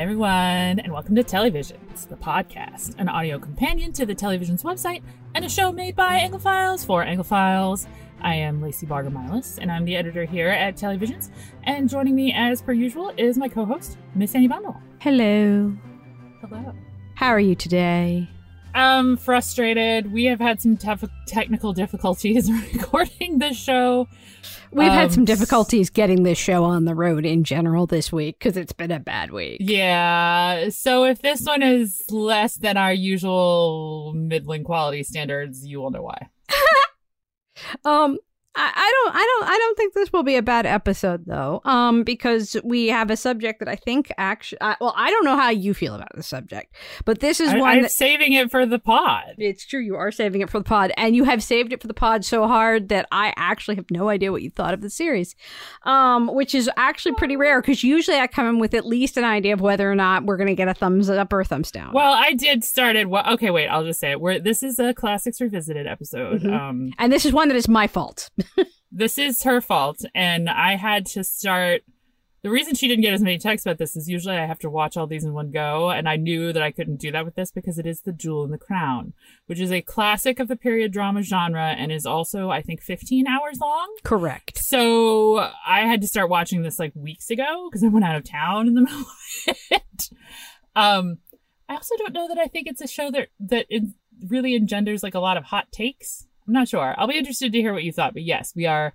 Hi, everyone, and welcome to Telly Visions, the podcast, an audio companion to the Telly Visions website, and a show made by Anglophiles for Anglophiles. I am Lacy Baugher Milas, and I'm the editor here at Telly Visions. And joining me, as per usual, is my co host, Miss Ani Bundel. Hello. Hello. How are you today? I'm frustrated. We have had some tough technical difficulties recording this show. We've Um, had some difficulties getting this show on the road in general this week because it's been a bad week. Yeah. So if this one is less than our usual middling quality standards, you will know why. Um, I, I don't, I don't, I don't think this will be a bad episode though. Um, because we have a subject that I think actually, uh, well, I don't know how you feel about the subject, but this is I, one I'm that. saving it for the pod. It's true, you are saving it for the pod, and you have saved it for the pod so hard that I actually have no idea what you thought of the series, um, which is actually pretty rare because usually I come in with at least an idea of whether or not we're going to get a thumbs up or a thumbs down. Well, I did start it. Well, okay, wait. I'll just say it. We're, this is a classics revisited episode. Mhm. Um, and this is one that is my fault. This is her fault, and I had to start. The reason she didn't get as many texts about this is usually I have to watch all these in one go, and I knew that I couldn't do that with this because it is The Jewel in the Crown, which is a classic of the period drama genre and is also, I think, 15 hours long. Correct. So I had to start watching this like weeks ago because I went out of town in the middle of it. Um, I also don't know that I think it's a show that that it really engenders like a lot of hot takes. I'm not sure. I'll be interested to hear what you thought. But yes, we are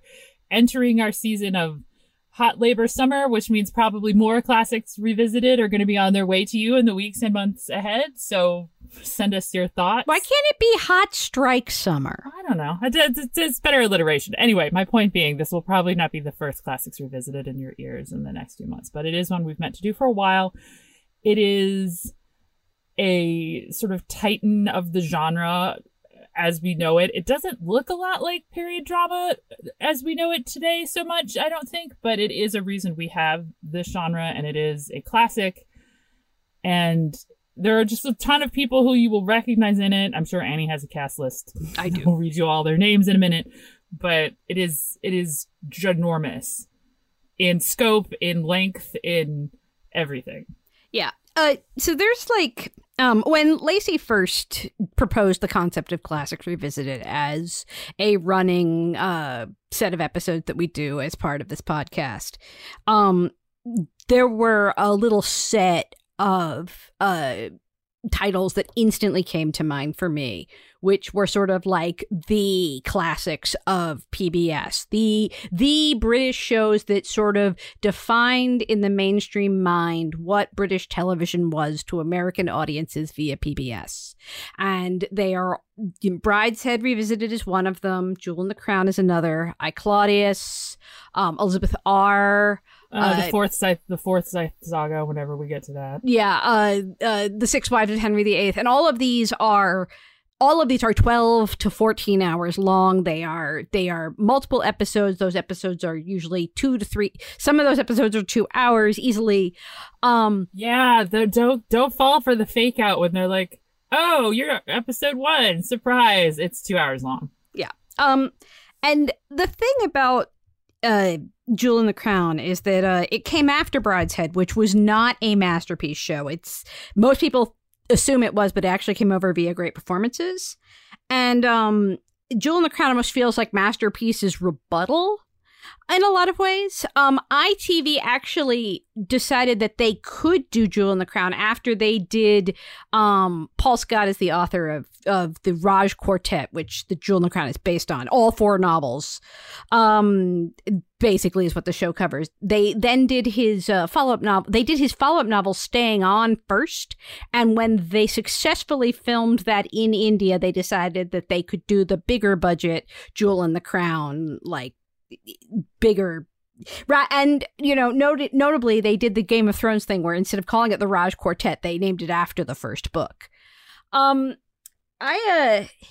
entering our season of hot labor summer, which means probably more classics revisited are going to be on their way to you in the weeks and months ahead. So send us your thoughts. Why can't it be hot strike summer? I don't know. It's, it's, it's better alliteration. Anyway, my point being, this will probably not be the first classics revisited in your ears in the next few months, but it is one we've meant to do for a while. It is a sort of titan of the genre as we know it. It doesn't look a lot like period drama as we know it today so much, I don't think, but it is a reason we have this genre and it is a classic. And there are just a ton of people who you will recognize in it. I'm sure Annie has a cast list. I do. We'll read you all their names in a minute, but it is it is ginormous in scope, in length, in everything. Yeah. Uh, so there's like um, when Lacey first proposed the concept of classics revisited as a running uh, set of episodes that we do as part of this podcast, um, there were a little set of uh, titles that instantly came to mind for me, which were sort of like the classics of PBS, the the British shows that sort of defined in the mainstream mind what British television was to American audiences via PBS. And they are Brideshead Revisited is one of them, Jewel in the Crown is another, I Claudius, um, Elizabeth R. Uh, Uh, the Forsyte, the Forsyte saga. Whenever we get to that, Yeah, uh, uh, the Six Wives of Henry VIII, and all of these are all of these are 12 to 14 hours long they are they are multiple episodes those episodes are usually two to three some of those episodes are two hours easily um yeah, the, don't don't fall for the fake out when they're like, "Oh, you're episode one, surprise!" It's two hours long. Yeah. Um and the thing about uh Jewel in the Crown is that uh, it came after Brideshead, which was not a masterpiece show. It's most people assume it was, but it actually came over via great performances. And um, Jewel in the Crown almost feels like Masterpiece's rebuttal in a lot of ways. Um, ITV actually decided that they could do Jewel in the Crown after they did. Um, Paul Scott is the author of of the Raj Quartet, which the Jewel in the Crown is based on. All four novels, um, basically is what the show covers. They then did his uh, follow up novel. They did his follow up novel, Staying On, first, and when they successfully filmed that in India, they decided that they could do the bigger budget Jewel in the Crown, like bigger Right, and you know, noted notably, they did the Game of Thrones thing where instead of calling it the Raj Quartet, they named it after the first book. Um, I uh,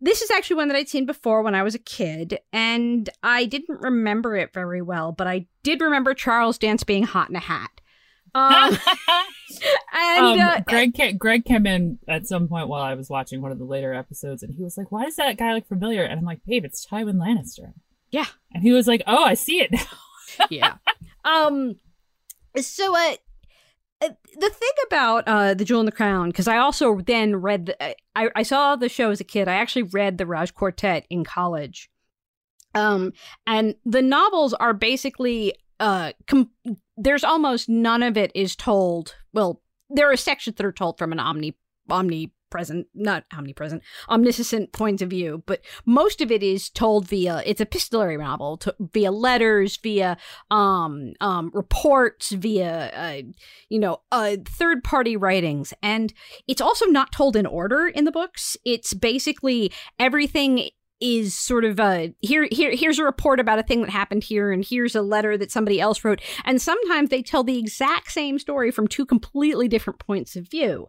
this is actually one that I'd seen before when I was a kid, and I didn't remember it very well, but I did remember Charles Dance being hot in a hat. Um, and um, uh, Greg ca- Greg came in at some point while I was watching one of the later episodes, and he was like, "Why does that guy look familiar?" And I'm like, "Babe, it's Tywin Lannister." Yeah. And he was like, "Oh, I see it now." yeah. Um. So, uh, uh, the thing about uh, the Jewel in the Crown, because I also then read, the, I, I saw the show as a kid. I actually read the Raj Quartet in college, um, and the novels are basically uh, com- there's almost none of it is told. Well, there are sections that are told from an omni omni omnipresent, not omnipresent, omniscient point of view, but most of it is told via it's epistolary novel, to, via letters, via um, um, reports, via uh, you know uh, third party writings, and it's also not told in order in the books. It's basically everything is sort of a here here here's a report about a thing that happened here and here's a letter that somebody else wrote. And sometimes they tell the exact same story from two completely different points of view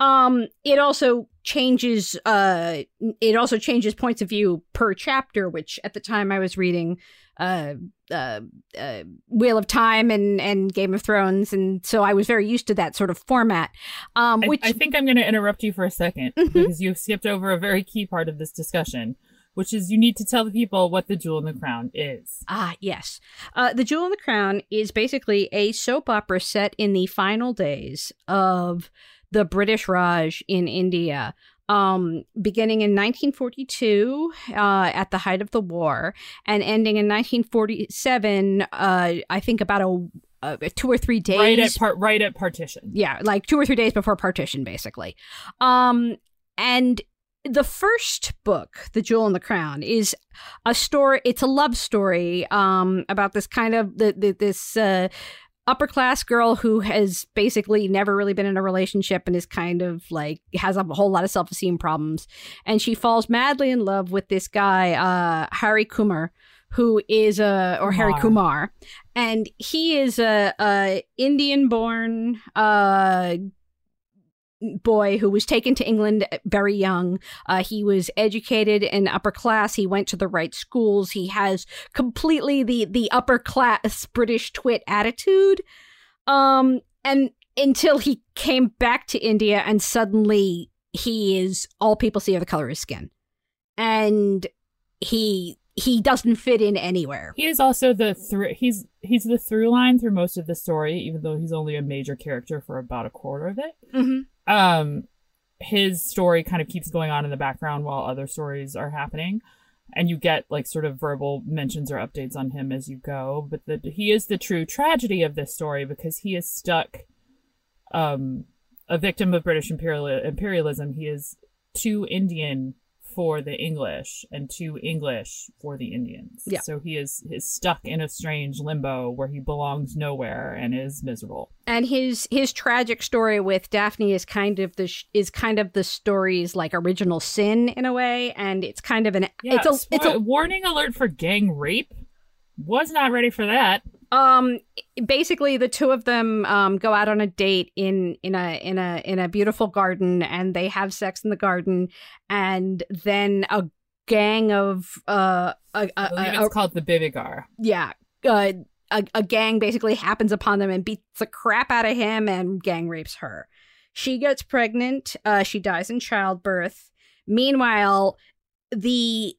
um it also changes uh it also changes points of view per chapter which at the time i was reading uh, uh, uh, Wheel of Time and, and Game of Thrones, and so I was very used to that sort of format. Um, which I, I think I'm going to interrupt you for a 2nd Mhm. because you've skipped over a very key part of this discussion, which is you need to tell the people what the Jewel in the Crown is. Ah, yes. Uh, the Jewel in the Crown is basically a soap opera set in the final days of the British Raj in India. Um, beginning in 1942, uh, at the height of the war, and ending in 1947, uh, I think about a, uh, two or three days. Right at part, right at partition. yeah, like two or three days before partition, basically. Um, and the first book, The Jewel in the Crown, is a story. It's a love story um, about this kind of the, the this uh, upper class girl who has basically never really been in a relationship and is kind of like has a whole lot of self esteem problems, and she falls madly in love with this guy, uh, Hari Kumar. Who is a or Harry Kumar. Kumar, and he is a, a Indian born uh boy who was taken to England very young. Uh, he was educated in upper class. He went to the right schools. He has completely the the upper class British twit attitude. Um, and until he came back to India, and suddenly he is all people see are the color of his skin, and he he doesn't fit in anywhere. He is also the through. He's he's the through line through most of the story, even though he's only a major character for about a quarter of it. Mm-hmm. Um his story kind of keeps going on in the background while other stories are happening. And you get like sort of verbal mentions or updates on him as you go. But the, he is the true tragedy of this story because he is stuck um a victim of british imperial imperialism. He is too indian for the english and too english for the indians Yeah. so he is is stuck in a strange limbo where he belongs nowhere and is miserable and his his tragic story with Daphne is kind of the sh- is kind of the story's like original sin in a way, and it's kind of an Yeah, it's a it's a warning alert for gang rape. Was not ready for that. Um basically the two of them um go out on a date in in a in a in a beautiful garden and they have sex in the garden and then a gang of uh a, I a, a, it's called the Bibighar. yeah uh, a, a gang basically happens upon them and beats the crap out of him and gang rapes her she gets pregnant uh, she dies in childbirth meanwhile the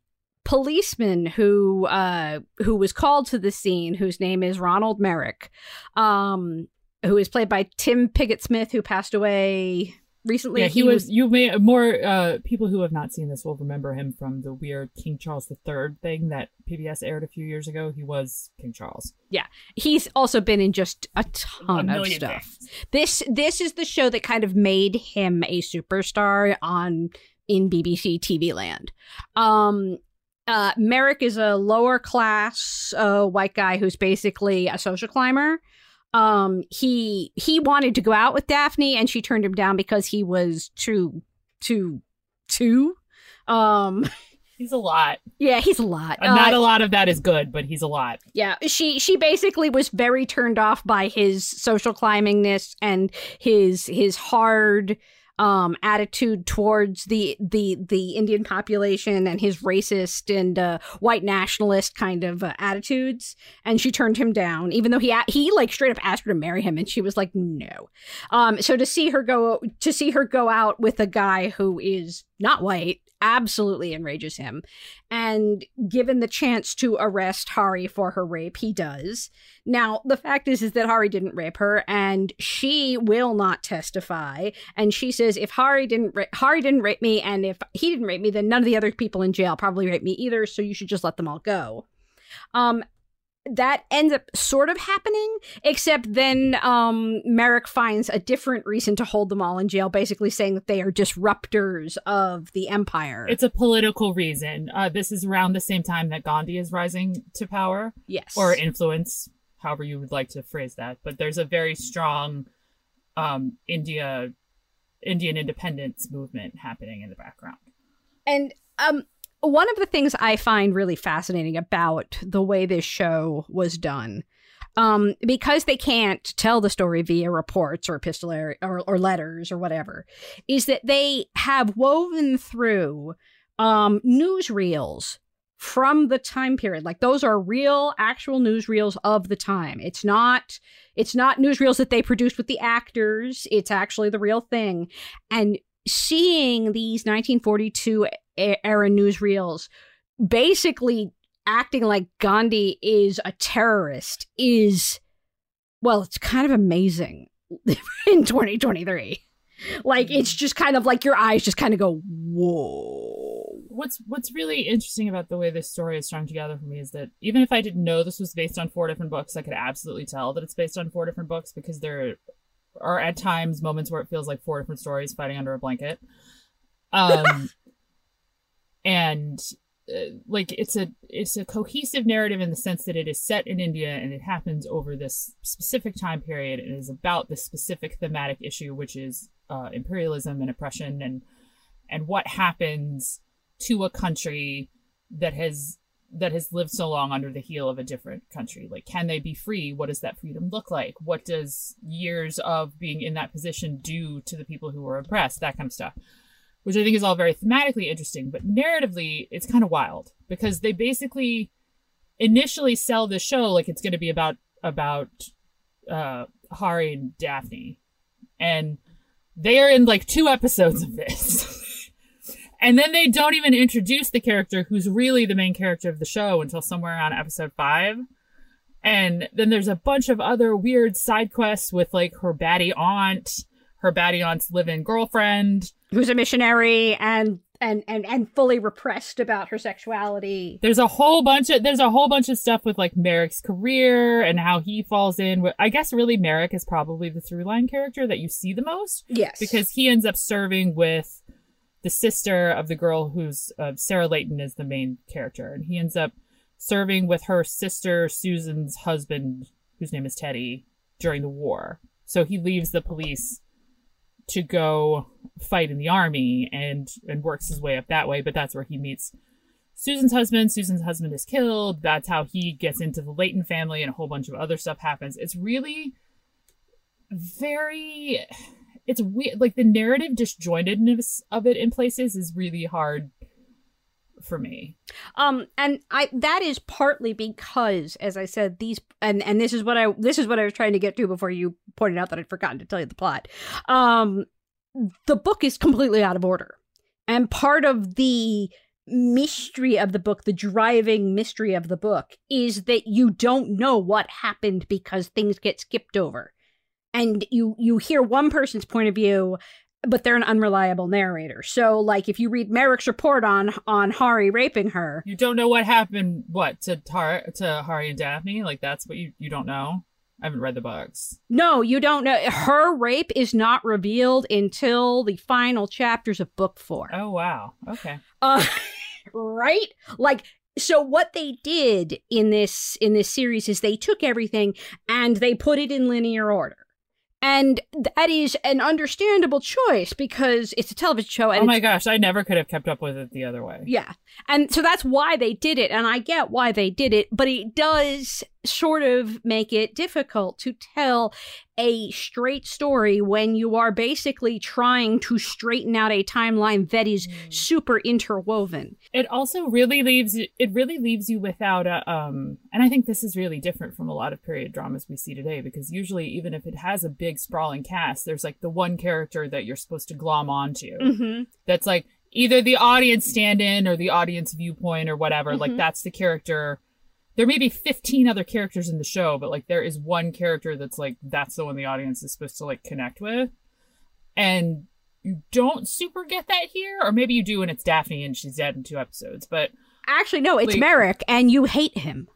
policeman who uh, who was called to the scene whose name is ronald merrick um, who is played by tim pigott smith who passed away recently Yeah, he, was, You may more uh, people who have not seen this will remember him from the weird King Charles III thing that PBS aired a few years ago. He was King Charles. Yeah, he's also been in just a A ton of stuff things. this this is the show that kind of made him a superstar on in BBC TV land. Um uh Merrick is a lower class uh white guy who's basically a social climber. Um he he wanted to go out with Daphne and she turned him down because he was too too too um He's a lot. yeah, he's a lot. Uh, not Uh, a lot of that is good, but he's a lot. yeah, she she basically was very turned off by his social climbingness and his his hard um attitude towards the the the Indian population and his racist and uh, white nationalist kind of uh, attitudes and she turned him down even though he he like straight up asked her to marry him and she was like no. Um so to see her go to see her go out with a guy who is not white absolutely enrages him. And given the chance to arrest Hari for her rape, he does. Now, the fact is is that Hari didn't rape her and she will not testify. And she says if Hari didn't ra- Hari didn't rape me and if he didn't rape me, then none of the other people in jail probably rape me either, so you should just let them all go. Um that ends up sort of happening, except then um, Merrick finds a different reason to hold them all in jail, basically saying that they are disruptors of the empire. It's a political reason. Uh, this is around the same time that Gandhi is rising to power. Yes. Or influence, however you would like to phrase that. But there's a very strong um, India Indian independence movement happening in the background. And um, one of the things I find really fascinating about the way this show was done, um, because they can't tell the story via reports or epistolary or, or letters or whatever, is that they have woven through um, newsreels from the time period. Like those are real, actual newsreels of the time. It's not. It's not newsreels that they produced with the actors. It's actually the real thing. And seeing these 1942 era newsreels basically acting like Gandhi is a terrorist is well, it's kind of amazing in 2023. Like it's just kind of like your eyes just kind of go, whoa. What's what's really interesting about the way this story is strung together for me is that even if I didn't know this was based on four different books, I could absolutely tell that it's based on four different books because there are at times moments where it feels like four different stories fighting under a blanket. Um, and uh, like it's a it's a cohesive narrative in the sense that it is set in India and it happens over this specific time period. And is about the specific thematic issue, which is uh, imperialism and oppression and and what happens to a country that has that has lived so long under the heel of a different country. Like can they be free? What does that freedom look like? What does years of being in that position do to the people who were oppressed? That kind of stuff which i think is all very thematically interesting but narratively it's kind of wild because they basically initially sell the show like it's going to be about about uh and daphne and they are in like two episodes of this And then they don't even introduce the character who's really the main character of the show until somewhere on episode five. And then there's a bunch of other weird side quests with like her baddie aunt, her baddie aunt's live-in girlfriend, who's a missionary and and and and fully repressed about her sexuality. There's a whole bunch of there's a whole bunch of stuff with like Merrick's career and how he falls in I guess really Merrick is probably the through line character that you see the most. Yes. Because he ends up serving with the sister of the girl who's uh, Sarah Layton is the main character, and he ends up serving with her sister Susan's husband, whose name is Teddy, during the war. So he leaves the police to go fight in the army and and works his way up that way. But that's where he meets Susan's husband. Susan's husband is killed. That's how he gets into the Layton family, and a whole bunch of other stuff happens. It's really very it's weird like the narrative disjointedness of it in places is really hard for me. Um and i that is partly because as i said these and and this is what i this is what i was trying to get to before you pointed out that i'd forgotten to tell you the plot. Um the book is completely out of order. And part of the mystery of the book the driving mystery of the book is that you don't know what happened because things get skipped over. And you you hear one person's point of view but they're an unreliable narrator so like if you read merrick's report on on hari raping her you don't know what happened what to Tar- to hari and daphne like that's what you you don't know I haven't read the books. No, you don't know. Her rape is not revealed until the final chapters of book four. Oh wow. Okay. Uh, right? Like so what they did in this in this series is they took everything and they put it in linear order. And that is an understandable choice because it's a television show. And oh my gosh, I never could have kept up with it the other way. Yeah. And so that's why they did it. And I get why they did it, but it does sort of make it difficult to tell a straight story when you are basically trying to straighten out a timeline that is mm. super interwoven. It also really leaves it really leaves you without a um and I think this is really different from a lot of period dramas we see today because usually even if it has a big sprawling cast there's like the one character that you're supposed to glom onto. Mm-hmm. That's like either the audience stand in or the audience viewpoint or whatever. Like Mhm. that's the character. There may be 15 other characters in the show, but like there is one character that's like that's the one the audience is supposed to like connect with. And you don't super get that here, or maybe you do and it's Daphne and she's dead in two episodes. But Actually, no, it's Wait. Merrick, and you hate him.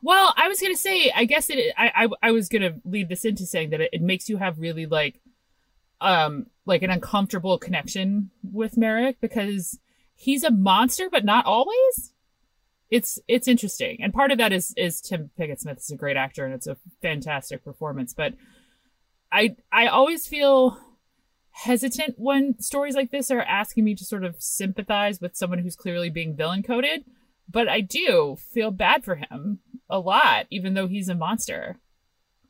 well, I was gonna say, I guess it. I I, I was gonna lead this into saying that it, it makes you have really like, um, like an uncomfortable connection with Merrick because he's a monster, but not always. It's it's interesting, and part of that is is Tim Pigott Smith is a great actor, and it's a fantastic performance. But I I always feel hesitant when stories like this are asking me to sort of sympathize with someone who's clearly being villain coded but I do feel bad for him a lot, even though he's a monster.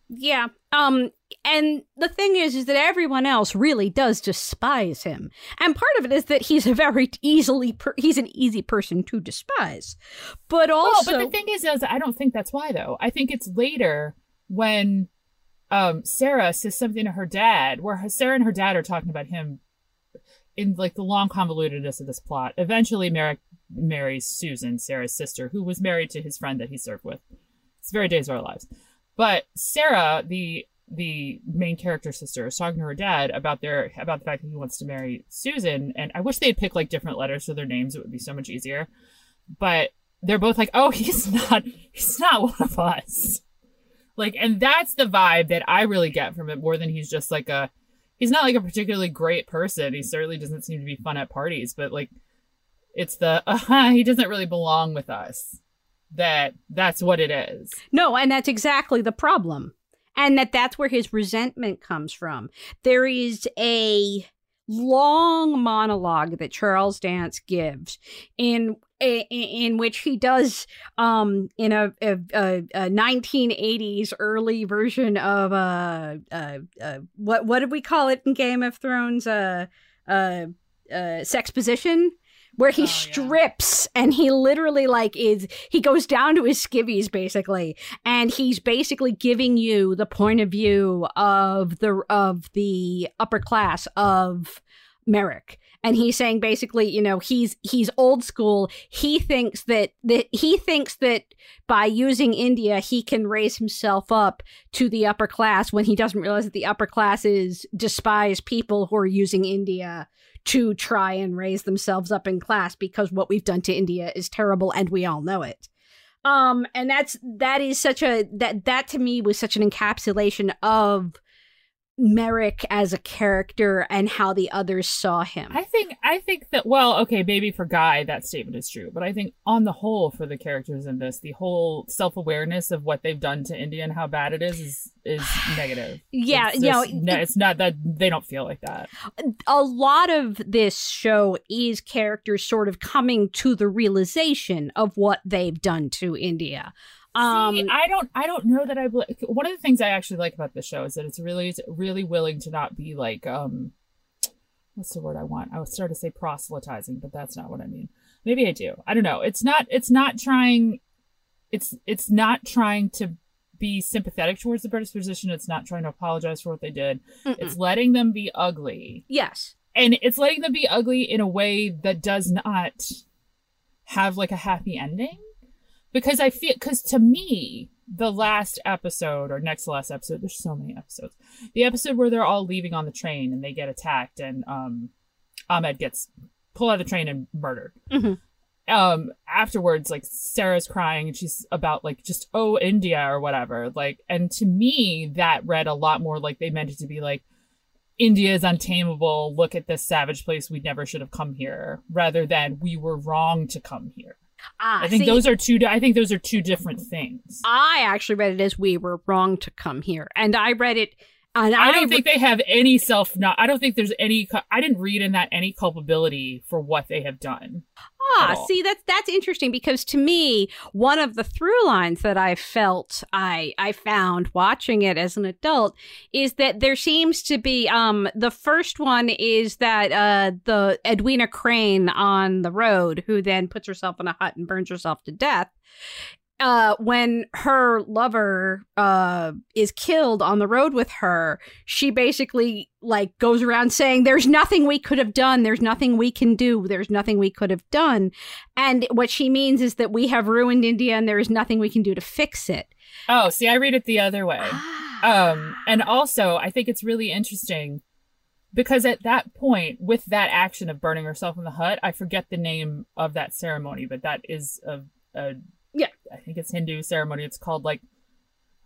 Yeah. Um and the thing is is that everyone else really does despise him. And part of it is that he's a very easily per- he's an easy person to despise. But also well, but the thing is, is I don't think that's why though. I think it's later when um Sarah says something to her dad, where her, Sarah and her dad are talking about him in like the long convolutedness of this plot. Eventually, Merrick marries Susan, Sarah's sister, who was married to his friend that he served with. It's very Days of Our Lives. But Sarah, the the main character sister, is talking to her dad about their about the fact that he wants to marry Susan, and I wish they'd pick like different letters for their names. It would be so much easier. But they're both like, "Oh, he's not he's not one of us." Like, and that's the vibe that I really get from it more than he's just like a he's not like a particularly great person. He certainly doesn't seem to be fun at parties, but like it's the uh he doesn't really belong with us. That that's what it is. No, and that's exactly the problem. And that that's where his resentment comes from. There is a long monologue that Charles Dance gives in in, which he does um in a, a, a, a 1980s early version of uh, uh uh what what did we call it in Game of Thrones uh uh uh sexposition where he Oh, yeah. strips and he literally like is he goes down to his skivvies basically and he's basically giving you the point of view of the of the upper class of Merrick and he's saying basically you know he's he's old school he thinks that that he thinks that by using India he can raise himself up to the upper class when he doesn't realize that the upper classes despise people who are using India to try and raise themselves up in class because what we've done to India is terrible and we all know it. Um and that's that is such a that that to me was such an encapsulation of Merrick as a character and how the others saw him. I think I think that well, okay, maybe for Guy that statement is true, but I think on the whole for the characters in this, the whole self-awareness of what they've done to India and how bad it is is is negative. yeah, it's you know, just- no, it's not that they don't feel like that. a lot of this show is characters sort of coming to the realization of what they've done to India. Um See, I don't, I don't know that I. One of the things I actually like about this show is that it's really, it's really willing to not be like, um, what's the word I want? I was starting to say proselytizing, but that's not what I mean. Maybe I do. I don't know. It's not. It's not trying. It's it's not trying to be sympathetic towards the British position. It's not trying to apologize for what they did. mm-mm. It's letting them be ugly yes. and it's letting them be ugly in a way that does not have like a happy ending because i feel because to me the last episode or next to last episode there's so many episodes the episode where they're all leaving on the train and they get attacked and um ahmed gets pulled out of the train and murdered Mhm. um afterwards like sarah's crying and she's about like just oh india or whatever like and to me that read a lot more like they meant it to be like India is untamable. Look at this savage place. We never should have come here. Rather than we were wrong to come here. Ah, I think see, those are two. I think those are two different things. I actually read it as we were wrong to come here, and I read it. And I, I don't think they have any self. Not. I don't think there's any. I didn't read in that any culpability for what they have done. Ah, see that's that's interesting because to me, one of the through lines that I felt I I found watching it as an adult is that there seems to be um the first one is that uh the Edwina Crane on the road who then puts herself in a hut and burns herself to death uh, when her lover uh, is killed on the road with her, she basically like goes around saying, "There's nothing we could have done. There's nothing we can do. There's nothing we could have done." And what she means is that we have ruined India, and there is nothing we can do to fix it. Oh, see, I read it the other way. Um, and also, I think it's really interesting because at that point, with that action of burning herself in the hut, I forget the name of that ceremony, but that is a, a Yeah. I think it's Hindu ceremony. It's called like,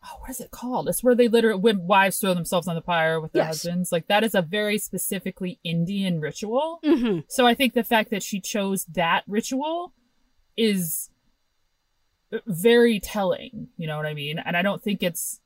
oh, what is it called? It's where they literally when wives throw themselves on the fire with their Yes. husbands. Like that is a very specifically Indian ritual. hmm So I think the fact that she chose that ritual is very telling. You know what I mean? And I don't think it's.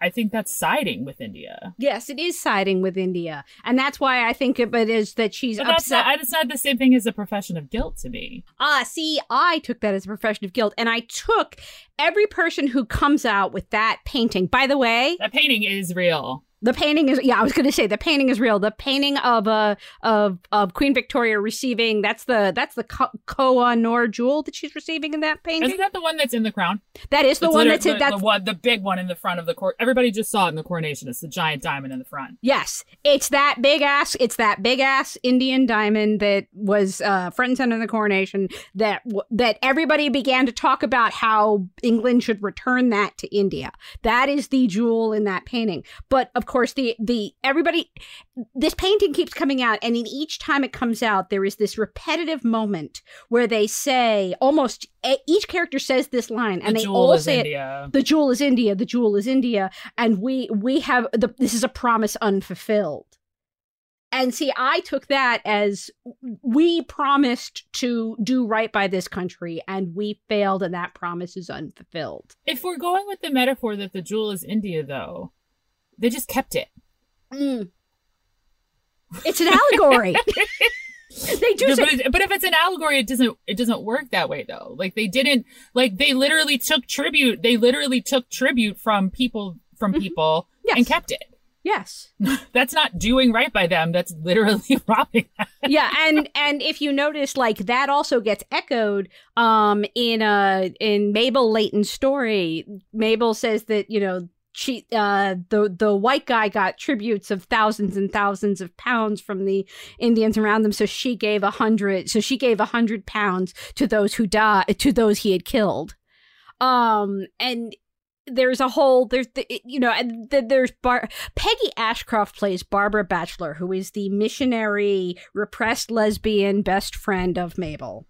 I think that's siding with India. Yes, it is siding with India, and that's why I think of it is that she's But upset. not, it's not the same thing as a profession of guilt to me. Ah, see, I took that as a profession of guilt, and I took every person who comes out with that painting. By the way, That painting is real. The painting is yeah, I was going to say the painting is real. The painting of uh of of Queen Victoria receiving that's the that's the Ko- Koh Noor jewel that she's receiving in that painting. Isn't that the one that's in the crown? that is the one that's in the, that's the one, the big one in the front of the court. Everybody just saw it in the coronation. It's the giant diamond in the front. Yes, it's that big ass. It's that big ass Indian diamond that was uh, front and center in the coronation. That that everybody began to talk about how England should return that to India. That is the jewel in that painting. But of course, the the everybody, this painting keeps coming out, and in each time it comes out, there is this repetitive moment where they say almost each character says this line, and the they all say it the jewel is India, the jewel is India, and we we have the this is a promise unfulfilled. And see, I took that as we promised to do right by this country, and we failed, and that promise is unfulfilled. If we're going with the metaphor that the jewel is India, though, they just kept it. Mm. It's an allegory. they do say, but, it, but if it's an allegory, it doesn't it doesn't work that way though. Like they didn't like they literally took tribute. They literally took tribute from people from people Yes. and kept it. yes, That's not doing right by them. That's literally robbing them. yeah, and and if you notice, like that also gets echoed um in uh in Mabel Layton's story. Mabel says that you know she uh the the white guy got tributes of thousands and thousands of pounds from the Indians around them, so she gave a hundred. So she gave a hundred pounds to those who died to those he had killed. Um and. There's a whole there's the, you know and th- there's Bar- Peggy Ashcroft plays Barbara Batchelor, who is the missionary, repressed lesbian best friend of Mabel.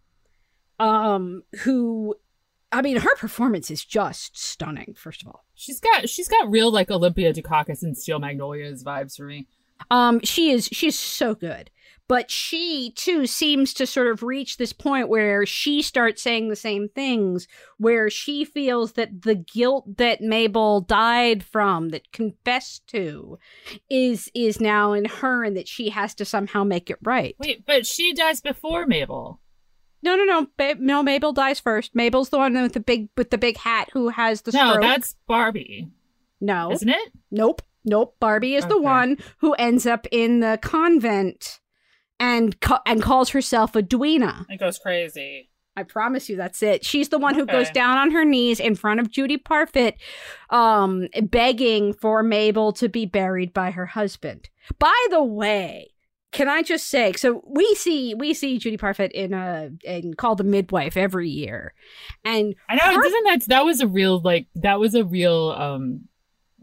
Um, who, I mean, her performance is just stunning. First of all, She's got she's got real like Olympia Dukakis and Steel Magnolias vibes for me. um, she is she's so good, but she too seems to sort of reach this point where she starts saying the same things, where she feels that the guilt that Mabel died from, that confessed to, is is now in her, and that she has to somehow make it right. Wait, but she dies before Mabel. No, no, no. Ba- no, Mabel dies first. Mabel's the one with the big with the big hat who has the No, stroke. that's Barbie, no, isn't it? nope, nope. Barbie is the Okay. one who ends up in the convent and ca- and calls herself a duena. It goes crazy. I promise you, that's it. She's the one who goes Okay. down on her knees in front of Judy Parfitt, um, begging for Mabel to be buried by her husband. By the way, can I just say, so we see we see Judy Parfitt in a in Call the Midwife every year, and I know. Her- Doesn't that that was a real like that was a real um.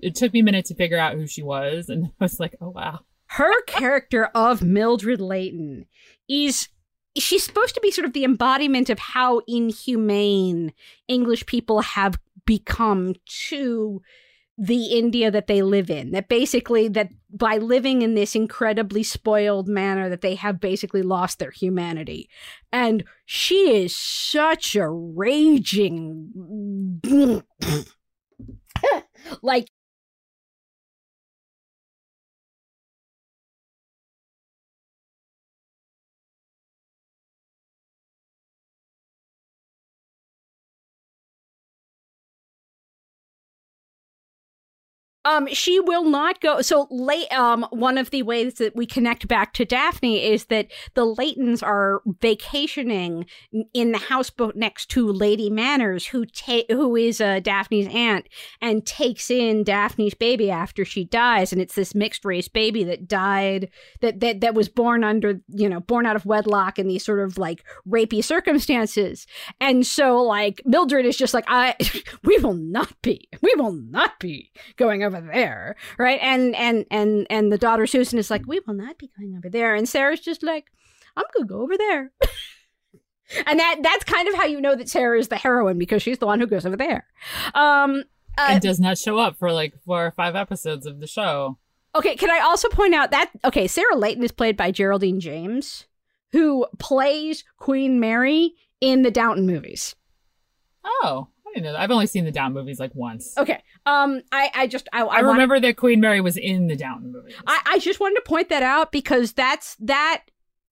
It took me a minute to figure out who she was, and I was like, oh wow. her character of Mildred Layton is she's supposed to be sort of the embodiment of how inhumane English people have become to the India that they live in. That basically that by living in this incredibly spoiled manner that they have basically lost their humanity. And she is such a raging like Um, she will not go. So late. Um, one of the ways that we connect back to Daphne is that the Laytons are vacationing in the houseboat next to Lady Manners, who ta- who is uh, Daphne's aunt, and takes in Daphne's baby after she dies, and it's this mixed race baby that died that that that was born under you know born out of wedlock in these sort of like rapey circumstances, and so like Mildred is just like I, we will not be, we will not be going over there, right? And and and and the daughter Susan is like, we will not be going over there, and Sarah's just like, I'm gonna go over there. and that that's kind of how you know that Sarah is the heroine because she's the one who goes over there. Um, uh, and does not show up for like four or five episodes of the show. Okay, can I also point out that okay, Sarah Layton is played by Geraldine James, who plays Queen Mary in the Downton movies. Oh, Know. I've only seen the Downton movies like once. Okay, um, I I just I, I, I wanted- remember that Queen Mary was in the Downton movies. I, I just wanted to point that out because that's that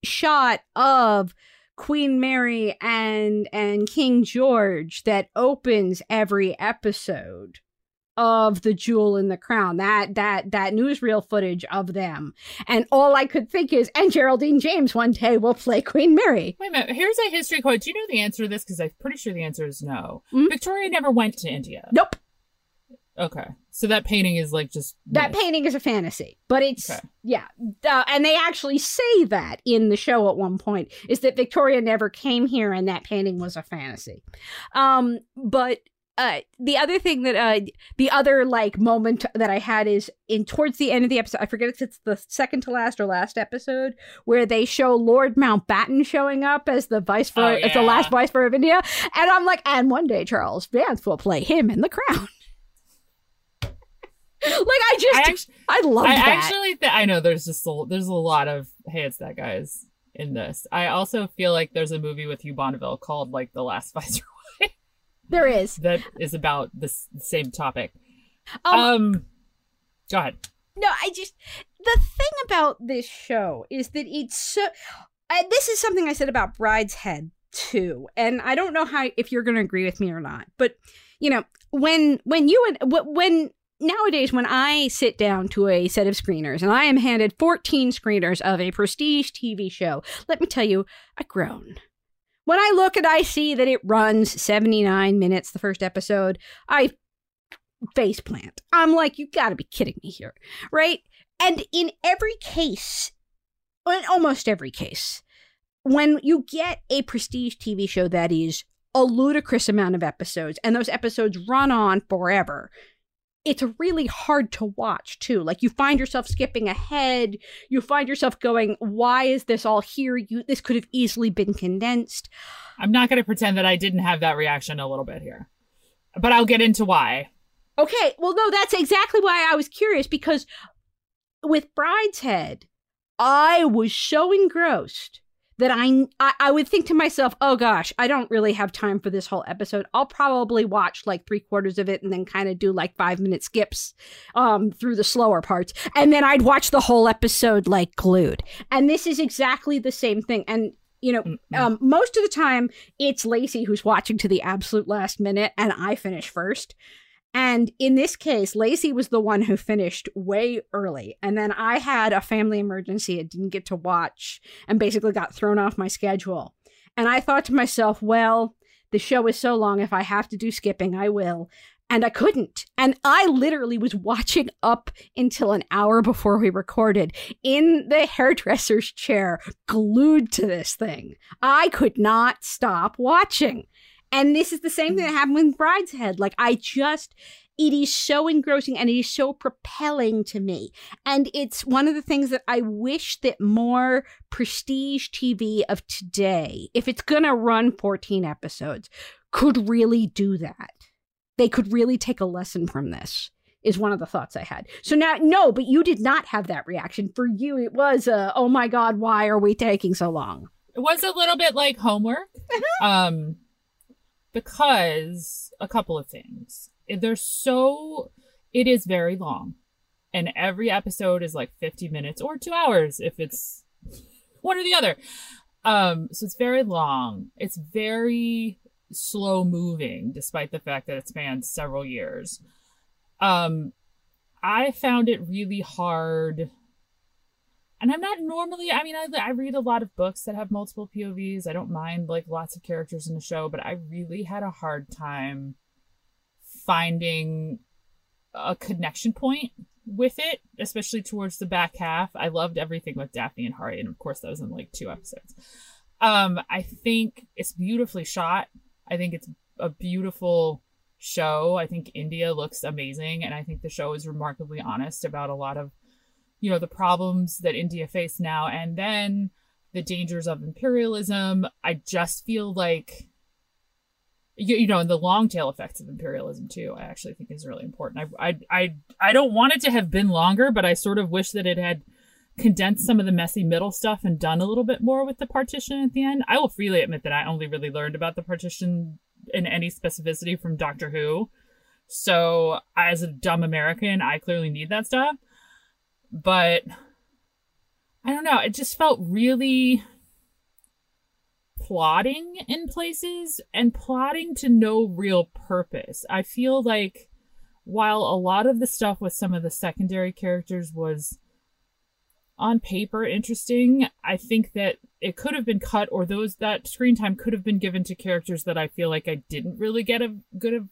shot of Queen Mary and and King George that opens every episode of the jewel in the crown that that that newsreel footage of them and all i could think is and geraldine james one day will play queen mary Wait a minute. Here's a history quote. Do you know the answer to this? Because I'm pretty sure the answer is no. Mhm. Victoria never went to India. nope Okay. So that painting is like just that painting is a fantasy but it's Okay. yeah uh, and they actually say that in the show at one point is that victoria never came here and that painting was a fantasy um but uh the other thing that uh the other like moment that i had is in towards the end of the episode i forget if it's the second to last or last episode where they show lord mountbatten showing up as the viceroy Oh, as the yeah. last viceroy of india and i'm like and one day charles dance will play him in the crown like i just I I, love I that actually, th- I know there's just a, there's a lot of hey, it's that guys in this. I also feel like there's a movie with Hugh Bonneville called like The Last Viceroy there is that is about this same topic. um, Um, go ahead. No, I just the thing about this show is that it's so. Uh, this is something I said about Brideshead too, and I don't know how if you're going to agree with me or not. But you know, when when you and when nowadays when I sit down to a set of screeners and I am handed 14 screeners of a prestige TV show, let me tell you, I groan. When I look and I see that it runs 79 minutes the first episode, I face plant. I'm like, you got to be kidding me here right? And in every case, in almost every case, when you get a prestige TV show that is a ludicrous amount of episodes and those episodes run on forever, it's really hard to watch too. Like you find yourself skipping ahead, you find yourself going, "Why is this all here? You this could have easily been condensed." I'm not going to pretend that I didn't have that reaction a little bit here, but I'll get into why. Okay, well, no, that's exactly why I was curious because with Brideshead, I was so engrossed that I, I I would think to myself, oh gosh, I don't really have time for this whole episode. I'll probably watch like three quarters of it and then kind of do like five minute skips um through the slower parts, and then I'd watch the whole episode like glued. And this is exactly the same thing. And you know, um, most of the time it's Lacey who's watching to the absolute last minute, and I finish first. And in this case, Lacey was the one who finished way early. And then I had a family emergency I didn't get to watch and basically got thrown off my schedule. And I thought to myself, well, the show is so long. If I have to do skipping, I will. And I couldn't. And I literally was watching up until an hour before we recorded in the hairdresser's chair, glued to this thing. I could not stop watching. And this is the same thing that happened with Brideshead. Like, I just, it is so engrossing and it is so propelling to me. And it's one of the things that I wish that more prestige TV of today, if it's going to run 14 episodes, could really do that. They could really take a lesson from this. Is one of the thoughts I had. So now, no, but you did not have that reaction. For you, it was, uh, oh my God, why are we taking so long? It was a little bit like homework. um because a couple of things. They're so it is very long. And every episode is like 50 minutes or 2 hours if it's one or the other. Um so it's very long. It's very slow moving despite the fact that it spans several years. Um I found it really hard. And I'm not normally, I mean, I, I read a lot of books that have multiple POVs. I don't mind like lots of characters in the show, but I really had a hard time finding a connection point with it, especially towards the back half. I loved everything with Daphne and Hari, and of course, that was in like two episodes. Um, I think it's beautifully shot. I think it's a beautiful show. I think India looks amazing, and I think the show is remarkably honest about a lot of, you know, the problems that India face now, and then the dangers of imperialism. I just feel like, you, you know, and the long tail effects of imperialism too. I actually think is really important. I, I, I, I don't want it to have been longer, but I sort of wish that it had condensed some of the messy middle stuff and done a little bit more with the partition at the end. I will freely admit that I only really learned about the partition in any specificity from Doctor Who. So, as a dumb American, I clearly need that stuff. But I don't know, it just felt really plotting in places and plotting to no real purpose. I feel like while a lot of the stuff with some of the secondary characters was on paper interesting. I think that it could have been cut or those that screen time could have been given to characters that I feel like I didn't really get a good of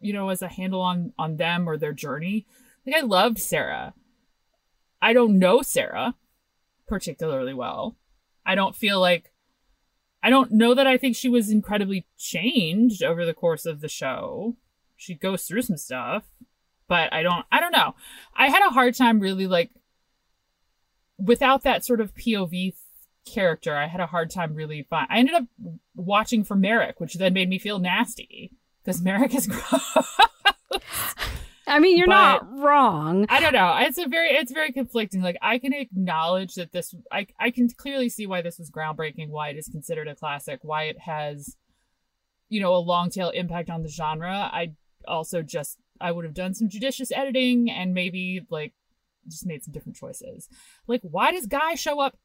you know as a handle on on them or their journey. Like I loved Sarah. I don't know Sarah particularly well. I don't feel like I don't know that I think she was incredibly changed over the course of the show. She goes through some stuff, but I don't I don't know. I had a hard time really like without that sort of POV character, I had a hard time really finding. I ended up watching for Merrick, which then made me feel nasty because Merrick is gross. I mean, you're but, not wrong. I don't know. It's a very, it's very conflicting. Like I can acknowledge that this, I, I can clearly see why this was groundbreaking, why it is considered a classic, why it has, you know, a long tail impact on the genre. I also just, I would have done some judicious editing and maybe like just made some different choices. Like, why does Guy show up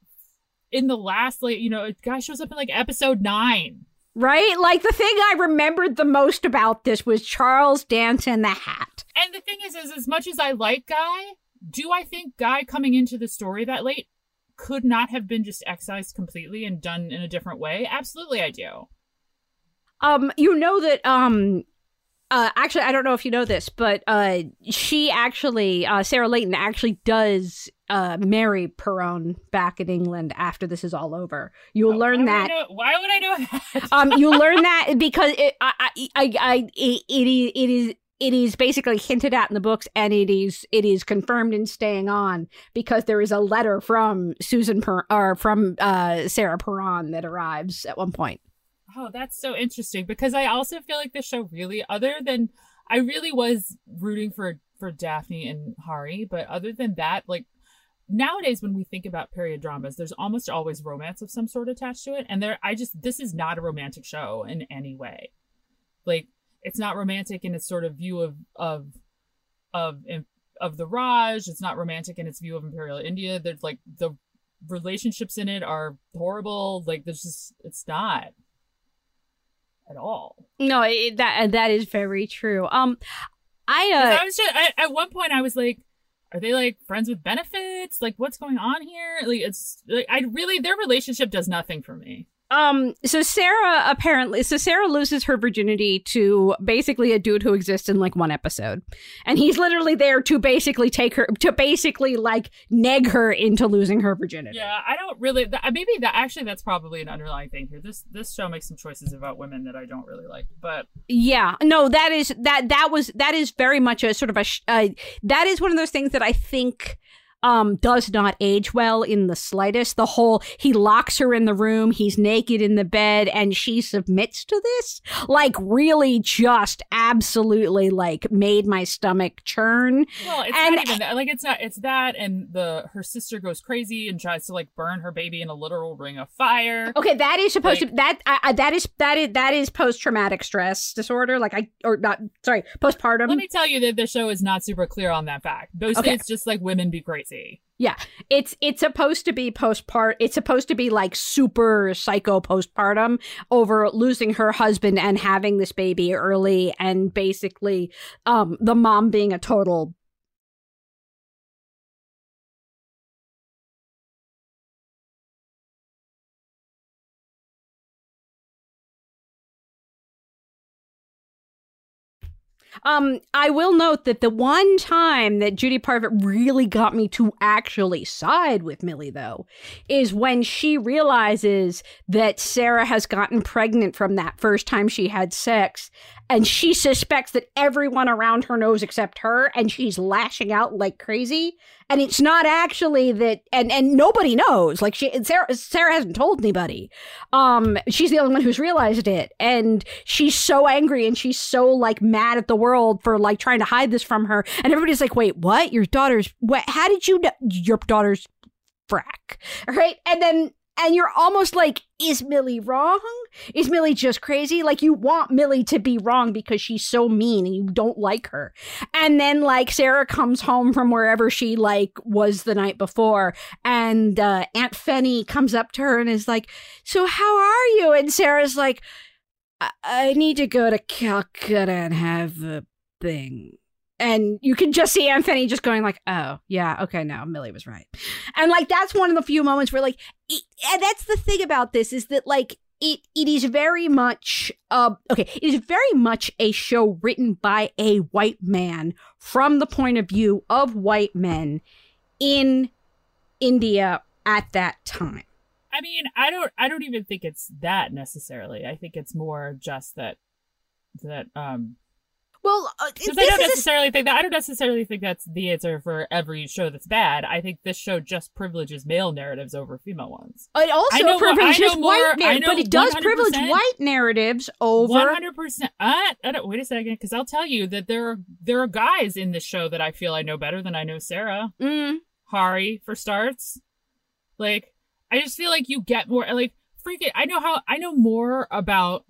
in the last, like, you know, Guy shows up in like episode nine? Right? Like, the thing I remembered the most about this was Charles Dance and the Hat. And the thing is, is as much as I like Guy, do I think Guy coming into the story that late could not have been just excised completely and done in a different way? Absolutely, I do. Um, you know that um uh, actually, I don't know if you know this, but uh, she actually, uh, Sarah Layton actually does uh, marry Perron back in England after this is all over. You'll oh, learn why that. Know, why would I know that? um, you learn that because it, I, I, I, I it, it is, it is it is basically hinted at in the books and it is it is confirmed in staying on because there is a letter from Susan per, or from uh, Sarah Perron that arrives at one point. Oh, that's so interesting because I also feel like the show really, other than I really was rooting for for Daphne and Hari, but other than that, like nowadays when we think about period dramas, there's almost always romance of some sort attached to it, and there I just this is not a romantic show in any way. Like it's not romantic in its sort of view of of of of the Raj. It's not romantic in its view of Imperial India. There's like the relationships in it are horrible. Like there's just it's not at all. No, it, that that is very true. Um, I uh, I was just I, at one point I was like, are they like friends with benefits? Like, what's going on here? Like, it's like I really their relationship does nothing for me. Um, so Sarah apparently, so Sarah loses her virginity to basically a dude who exists in like one episode, and he's literally there to basically take her, to basically like neg her into losing her virginity. Yeah, I don't really. That, maybe that actually that's probably an underlying thing here. This this show makes some choices about women that I don't really like, but yeah, no, that is that that was that is very much a sort of a uh, that is one of those things that I think um, does not age well in the slightest. The whole he locks her in the room, he's naked in the bed, and she submits to this. Like, really, just absolutely like made my stomach churn. Well, it's and, not even that. Like, it's not. It's that, and the her sister goes crazy and tries to like burn her baby in a literal ring of fire. Okay, that is supposed like, to that I, that is that is that is post traumatic stress disorder. Like I or not sorry postpartum. Let me tell you that the show is not super clear on that fact. Those okay. it's just like women be crazy Yeah, it's it's supposed to be postpart. It's supposed to be like super psycho postpartum over losing her husband and having this baby early, and basically, um, the mom being a total Um, I will note that the one time that Judy Parfitt really got me to actually side with Millie, though, is when she realizes that Sarah has gotten pregnant from that first time she had sex, and she suspects that everyone around her knows except her, and she's lashing out like crazy. And it's not actually that, and and nobody knows. Like she, Sarah, Sarah hasn't told anybody. Um, she's the only one who's realized it, and she's so angry and she's so like mad at the world for like trying to hide this from her. And everybody's like, "Wait, what? Your daughter's what? How did you know your daughter's frack?" Right? And then and you're almost like, is Millie wrong? Is Millie just crazy? Like you want Millie to be wrong because she's so mean and you don't like her. And then like Sarah comes home from wherever she like was the night before and uh, Aunt Fenny comes up to her and is like, "So how are you?" And Sarah's like, I, I need to go to Calcutta and have a thing and you can just see Aunt Fenny just going like, "Oh, yeah, okay, no, Millie was right," and like that's one of the few moments where like, it, and that's the thing about this is that like it it is very much uh okay, it is very much a show written by a white man from the point of view of white men in India at that time. I mean, I don't I don't even think it's that necessarily. I think it's more just that that um well, uh, I don't necessarily a... think that I don't necessarily think that's the answer for every show that's bad. I think this show just privileges male narratives over female ones. It also privileges more, white narratives, but it does privilege white narratives over one hundred percent. I wait a second, because I'll tell you that there are there are guys in this show that I feel I know better than I know Sarah. Mm. Hari, for starts, like I just feel like you get more like freaking. I know how I know more about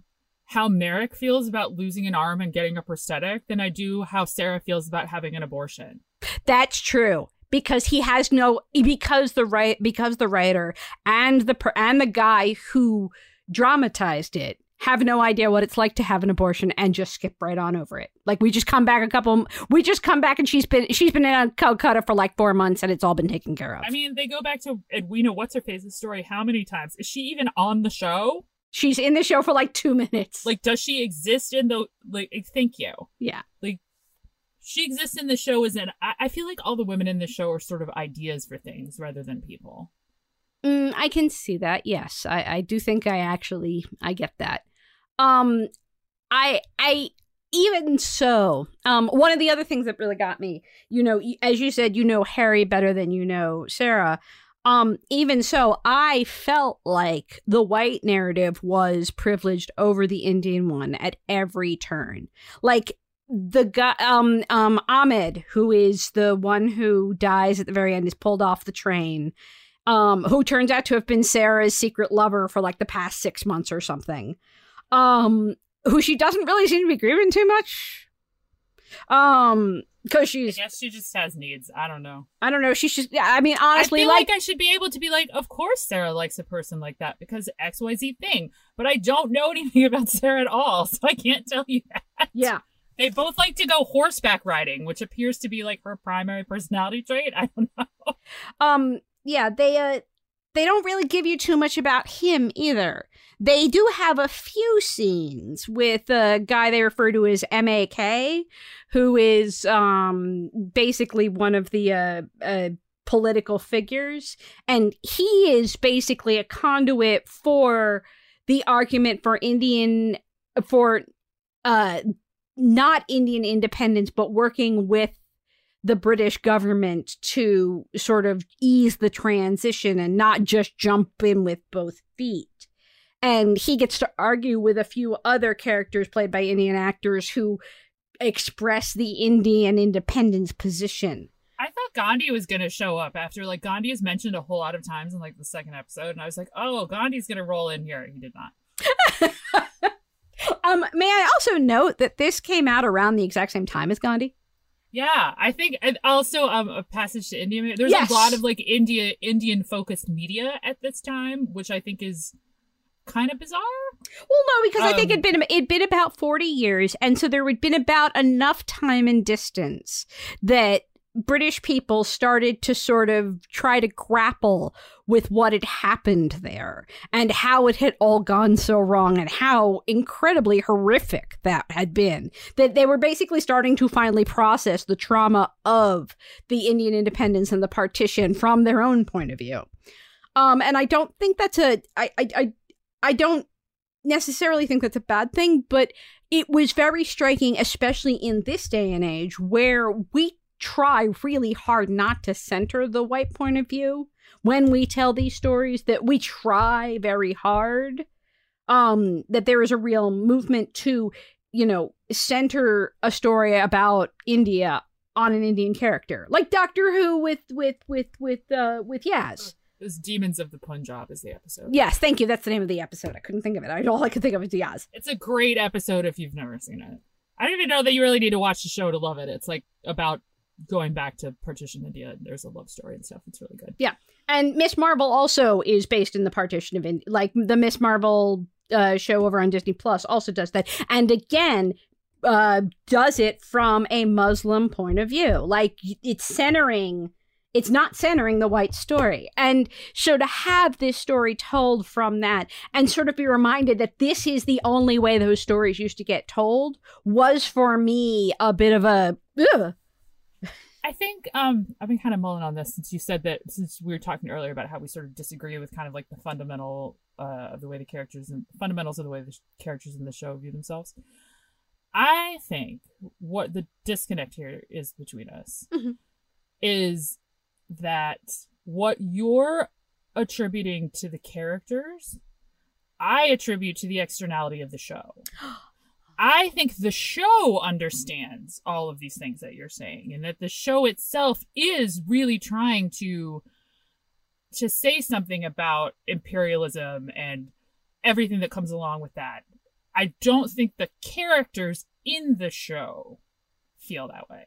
how Merrick feels about losing an arm and getting a prosthetic than I do how Sarah feels about having an abortion. That's true because he has no because the right because the writer and the and the guy who dramatized it have no idea what it's like to have an abortion and just skip right on over it. Like we just come back a couple we just come back and she's been she's been in Calcutta for like 4 months and it's all been taken care of. I mean, they go back to Edwina what's her face's story how many times? Is she even on the show? She's in the show for like two minutes. Like, does she exist in the like? Thank you. Yeah. Like, she exists in the show as an. I, I feel like all the women in the show are sort of ideas for things rather than people. Mm, I can see that. Yes, I, I do think I actually I get that. Um, I I even so, um, one of the other things that really got me, you know, as you said, you know Hari better than you know Sarah. Um, even so, I felt like the white narrative was privileged over the Indian one at every turn. Like the guy, um, um, Ahmed, who is the one who dies at the very end, is pulled off the train. Um, who turns out to have been Sarah's secret lover for like the past six months or something. Um, who she doesn't really seem to be grieving too much. Um, because she's. I guess she just has needs. I don't know. I don't know. She's just. Yeah, I mean, honestly, I like, like I should be able to be like, of course, Sarah likes a person like that because X Y Z thing. But I don't know anything about Sarah at all, so I can't tell you that. Yeah. They both like to go horseback riding, which appears to be like her primary personality trait. I don't know. Um. Yeah. They. Uh. They don't really give you too much about him either. They do have a few scenes with a guy they refer to as MAK, who is um, basically one of the uh, uh, political figures. And he is basically a conduit for the argument for Indian, for uh, not Indian independence, but working with the British government to sort of ease the transition and not just jump in with both feet and he gets to argue with a few other characters played by Indian actors who express the Indian independence position. I thought Gandhi was going to show up after like Gandhi is mentioned a whole lot of times in like the second episode, and I was like, oh, Gandhi's going to roll in here. He did not. um, may I also note that this came out around the exact same time as Gandhi? Yeah, I think and also um a passage to India. There's yes. a lot of like India Indian focused media at this time, which I think is kind of bizarre. Well, no, because um, I think um, it'd been it'd been about forty years, and so there would been about enough time and distance that British people started to sort of try to grapple with what had happened there and how it had all gone so wrong and how incredibly horrific that had been. That they were basically starting to finally process the trauma of the Indian independence and the partition from their own point of view. Um, and I don't think that's a I I I, I don't necessarily think that's a bad thing, but it was very striking, especially in this day and age where we try really hard not to center the white point of view when we tell these stories that we try very hard um that there is a real movement to you know center a story about india on an indian character like doctor who with with with with uh with yaz It was Demons of the Punjab is the episode. yes thank you that's the name of the episode i couldn't think of it I, all i could think of was yaz It's a great episode if you've never seen it. I don't even know that you really need to watch the show to love it. It's like about going back to partition India. There's a love story and stuff. It's really good. Yeah, and Miss Marvel also is based in the partition of India. Like the Miss Marvel uh, show over on Disney Plus also does that. And again, uh, does it from a Muslim point of view. Like it's centering, it's not centering the white story. And so to have this story told from that and sort of be reminded that this is the only way those stories used to get told was for me a bit of a. Ugh. I think um I've been kind of mulling on this since you said that since we were talking earlier about how we sort of disagree with kind of like the fundamental uh of the way the characters and fundamentals of the way the characters in the show view themselves. I think what the disconnect here is between us Mhm. is that what you're attributing to the characters, I attribute to the externality of the show. I think the show understands all of these things that you're saying, and that the show itself is really trying to to say something about imperialism and everything that comes along with that. I don't think the characters in the show feel that way.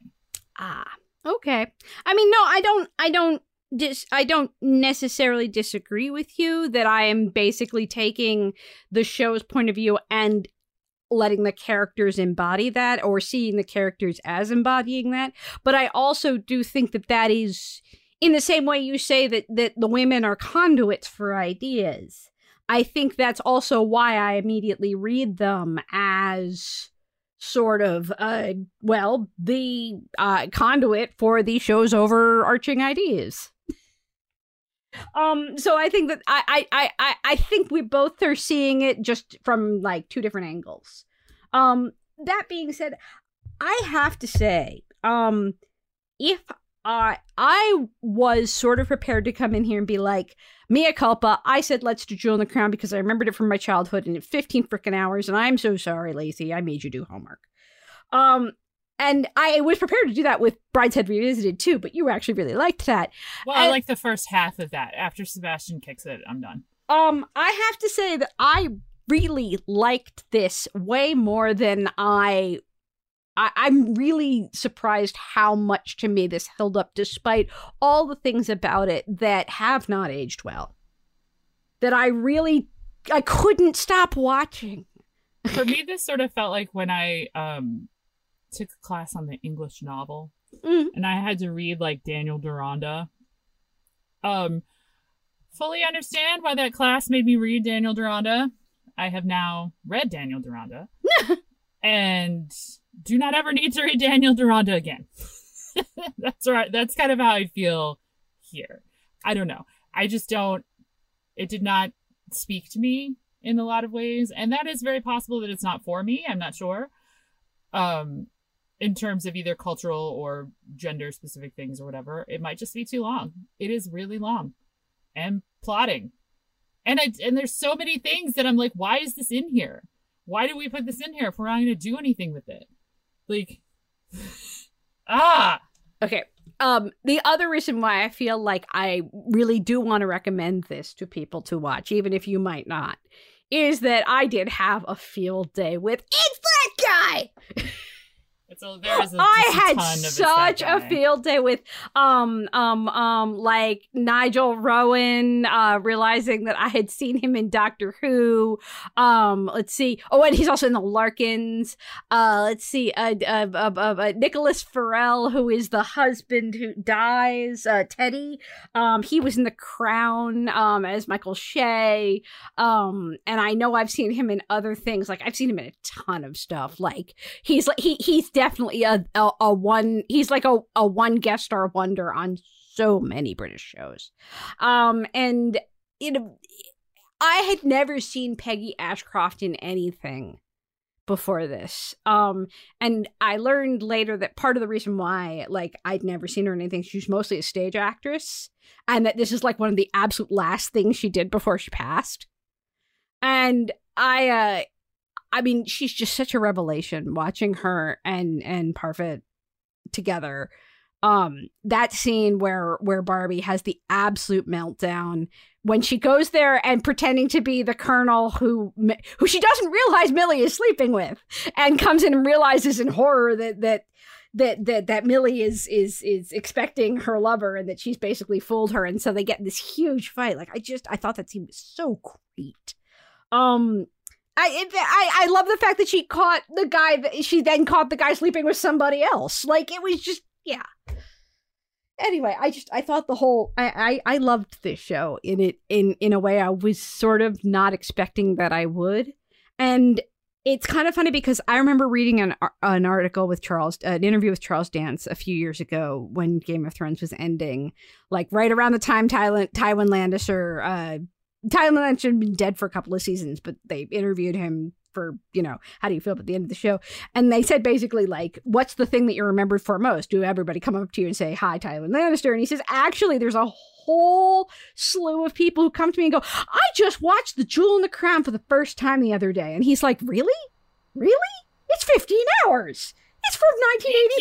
Ah, okay. I mean, no, I don't. I don't. Dis- I don't necessarily disagree with you that I am basically taking the show's point of view and letting the characters embody that or seeing the characters as embodying that. But I also do think that that is in the same way you say that that the women are conduits for ideas. I think that's also why I immediately read them as sort of uh well the uh conduit for the show's overarching ideas. Um so i think that I, I i i think we both are seeing it just from like two different angles. Um that being said i have to say um if I I was sort of prepared to come in here and be like, Mia culpa. I said let's do Jewel in the Crown because I remembered it from my childhood and in 15 freaking hours, and I'm so sorry, Lacy. I made you do homework. Um, and I was prepared to do that with Brideshead Revisited too, but you actually really liked that. Well, I like the first half of that. After Sebastian kicks it, I'm done. Um, I have to say that I really liked this way more than I. I I'm really surprised how much to me this held up, despite all the things about it that have not aged well. That I really, I couldn't stop watching. For me, this sort of felt like when I um took a class on the English novel, Mm. and I had to read like Daniel Deronda. Um, fully understand why that class made me read Daniel Deronda. I have now read Daniel Deronda, and do not ever need to read Daniel Deronda again. that's right. That's kind of how I feel here. I don't know. I just don't. It did not speak to me in a lot of ways, and that is very possible that it's not for me. I'm not sure. Um, in terms of either cultural or gender specific things or whatever, it might just be too long. It is really long and plotting. And I and there's so many things that I'm like, why is this in here? Why did we put this in here if we're not gonna do anything with it? Like Ah Okay. Um, the other reason why I feel like I really do want to recommend this to people to watch, even if you might not, is that I did have a field day with It's that guy. a, there is a, I just a had such a field day with um um um like Nigel Rowan uh realizing that I had seen him in Doctor Who. Um let's see. Oh, and he's also in the Larkins. Uh let's see. Uh, uh, uh, uh, uh Nicholas Farrell who is the husband who dies, uh Teddy. Um he was in The Crown um as Michael Shea. Um and I know I've seen him in other things. Like I've seen him in a ton of stuff. Like he's like he he's definitely a a, a one he's like a, a one guest star wonder on so many british shows. Um and know i had never seen peggy ashcroft in anything before this. Um and i learned later that part of the reason why like i'd never seen her in anything she's mostly a stage actress and that this is like one of the absolute last things she did before she passed. And i uh I mean, she's just such a revelation watching her and and Parfitt together. Um, that scene where where Barbie has the absolute meltdown when she goes there and pretending to be the colonel who who she doesn't realize Millie is sleeping with, and comes in and realizes in horror that that that that that Millie is is is expecting her lover and that she's basically fooled her, and so they get in this huge fight. Like I just I thought that scene was so great. Um, I, it, I I love the fact that she caught the guy that she then caught the guy sleeping with somebody else. Like it was just yeah. Anyway, I just I thought the whole I, I I loved this show in it in in a way I was sort of not expecting that I would, and it's kind of funny because I remember reading an an article with Charles an interview with Charles Dance a few years ago when Game of Thrones was ending, like right around the time Tywin Tywin Lannister uh Tywin Lannister had been dead for a couple of seasons, but they interviewed him for, you know, how do you feel about the end of the show? And they said basically, like, what's the thing that you're remembered for most? Do everybody come up to you and say, hi, Tywin Lannister? And he says, actually, there's a whole slew of people who come to me and go, I just watched The Jewel in the Crown for the first time the other day. And he's like, really? Really? It's 15 hours. It's from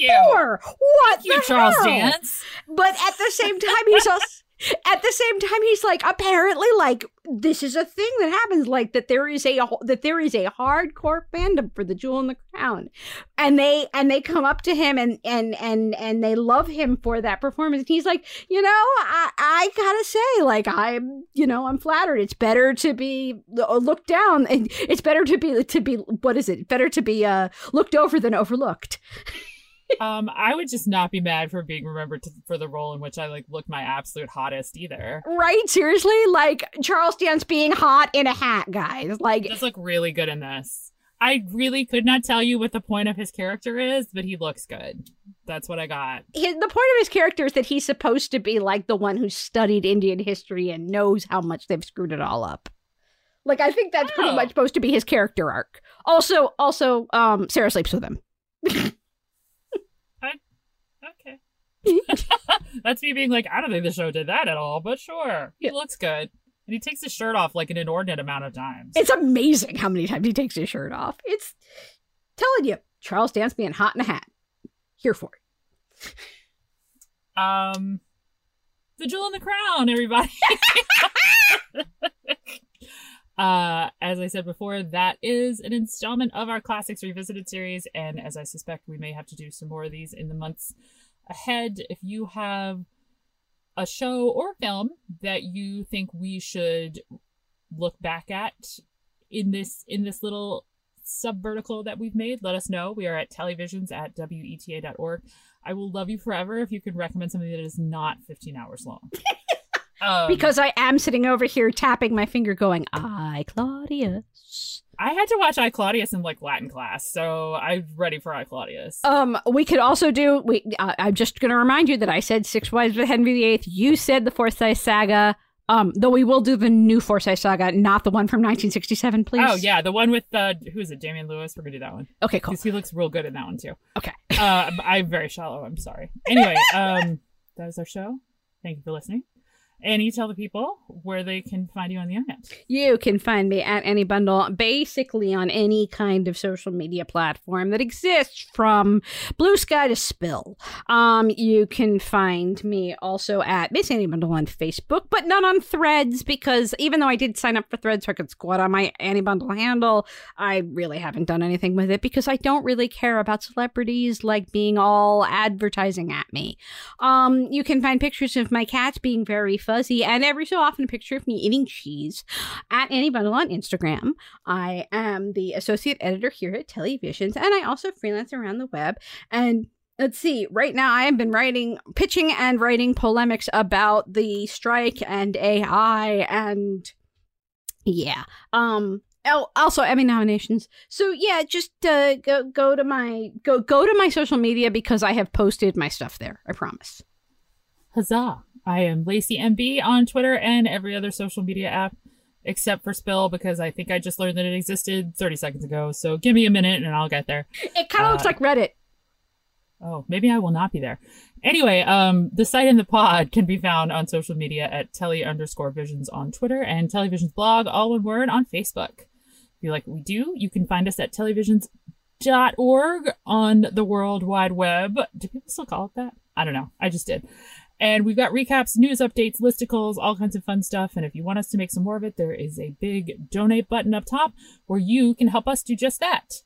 1984. What Thank you, the Charles hell? Dance. But at the same time, he's also at the same time he's like apparently like this is a thing that happens like that there is a that there is a hardcore fandom for the jewel in the crown. And they and they come up to him and and and and they love him for that performance. And he's like you know i i gotta say like i'm you know i'm flattered. It's better to be looked down and it's better to be to be what is it? Better to be uh looked over than overlooked um, I would just not be mad for being remembered to, for the role in which I like looked my absolute hottest either. Right? Seriously, like Charles Dance being hot in a hat, guys. Like, He does look really good in this. I really could not tell you what the point of his character is, but he looks good. That's what I got. His, the point of his character is that he's supposed to be like the one who studied Indian history and knows how much they've screwed it all up. Like, I think that's pretty Oh. much supposed to be his character arc. Also, also, um, Sarah sleeps with him. That's me being like, I don't think the show did that at all, but sure. He Yeah. looks good. And he takes his shirt off like an inordinate amount of times. It's amazing how many times he takes his shirt off. It's telling you, Charles Dance being hot in a hat. Here for it. Um, the jewel in the crown, everybody. uh, as I said before, that is an installment of our classics revisited series, and as I suspect, we may have to do some more of these in the months ahead. If you have a show or film that you think we should look back at in this in this little subvertical that we've made, let us know. We are at tellyvisions at weta.org. I will love you forever if you could recommend something that is not 15 hours long. Um, Because I am sitting over here tapping my finger going, I, Claudius. I had to watch I Claudius in like Latin class, so I'm ready for I Claudius. Um, we could also do. We. Uh, I'm just going to remind you that I said Six Wives of Henry VIII. You said the Forsyte Saga. Um, though we will do the new Forsyte Saga, not the one from 1967, please. oh yeah, the one with uh, who is it? Damian Lewis. We're gonna do that one Okay, cool. because he looks real good in that one too. Okay. uh, I'm very shallow. I'm sorry. Anyway, um, that is our show. Thank you for listening. Ani, tell the people where they can find you on the internet. You can find me at Ani Bundel basically on any kind of social media platform that exists from Blue Sky to Spill. Um, you can find me also at Miss Ani Bundel on Facebook, but not on Threads because even though I did sign up for Threads so I could squat on my Ani Bundel handle, I really haven't done anything with it because I don't really care about celebrities like being all advertising at me. Um, you can find pictures of my cats being very fun fuzzy, and every so often a picture of me eating cheese at Ani Bundel on Instagram. I am the associate editor here at Telly Visions, and I also freelance around the web. And let's see, right now I have been writing, pitching, and writing polemics about the strike and AI, and yeah. Um, Oh, also Emmy nominations. So yeah, just uh, go go to my go go to my social media because I have posted my stuff there. I promise. Huzzah! I am Lacy MB on Twitter and every other social media app except for Spill because I think I just learned that it existed 30 seconds ago. So give me a minute and I'll get there. It kind of uh, looks like Reddit. Oh, maybe I will not be there. Anyway, um, the site in the pod can be found on social media at telly underscore visions on Twitter and tellyvisions blog, all one word, on Facebook. If you like what we do, you can find us at tellyvisions.org on the World Wide Web. Do people still call it that? I don't know. I just did. And we've got recaps, news updates, listicles, all kinds of fun stuff. And if you want us to make some more of it, there is a big donate button up top where you can help us do just that.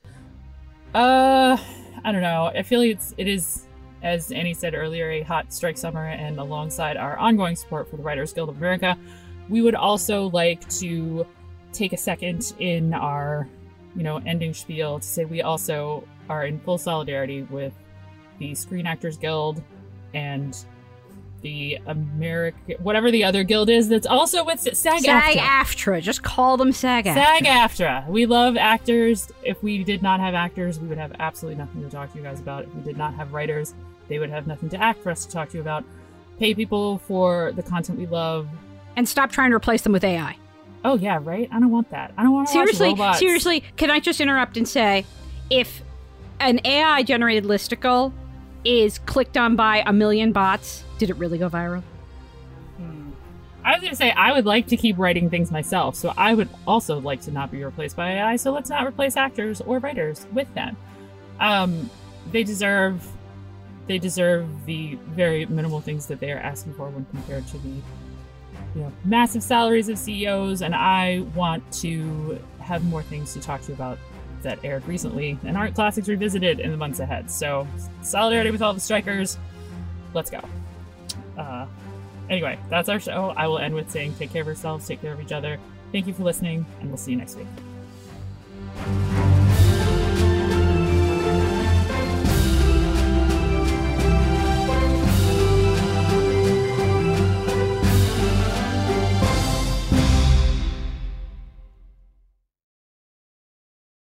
Uh, I don't know. I feel like it's it is, as Ani said earlier, a hot strike summer, and alongside our ongoing support for the Writers Guild of America, we would also like to take a second in our, you know, ending spiel to say we also are in full solidarity with the Screen Actors Guild and the American, whatever the other guild is that's also with SAG AFTRA. Just call them SAG AFTRA. SAG AFTRA. We love actors. If we did not have actors, we would have absolutely nothing to talk to you guys about. If we did not have writers, they would have nothing to act for us to talk to you about. Pay people for the content we love. And stop trying to replace them with AI. Oh, yeah, right? I don't want that. I don't want to seriously. Seriously, can I just interrupt and say if an AI generated listicle is clicked on by a million bots, did it really go viral? Hmm. I was going to say, I would like to keep writing things myself, so I would also like to not be replaced by AI, so let's not replace actors or writers with them. Um, they deserve they deserve the very minimal things that they are asking for when compared to the you know massive salaries of CEOs and I want to have more things to talk to you about that aired recently and aren't classics revisited in the months ahead. So solidarity with all the strikers. Let's go. Uh, anyway, that's our show. I will end with saying take care of yourselves, take care of each other. Thank you for listening, and we'll see you next week.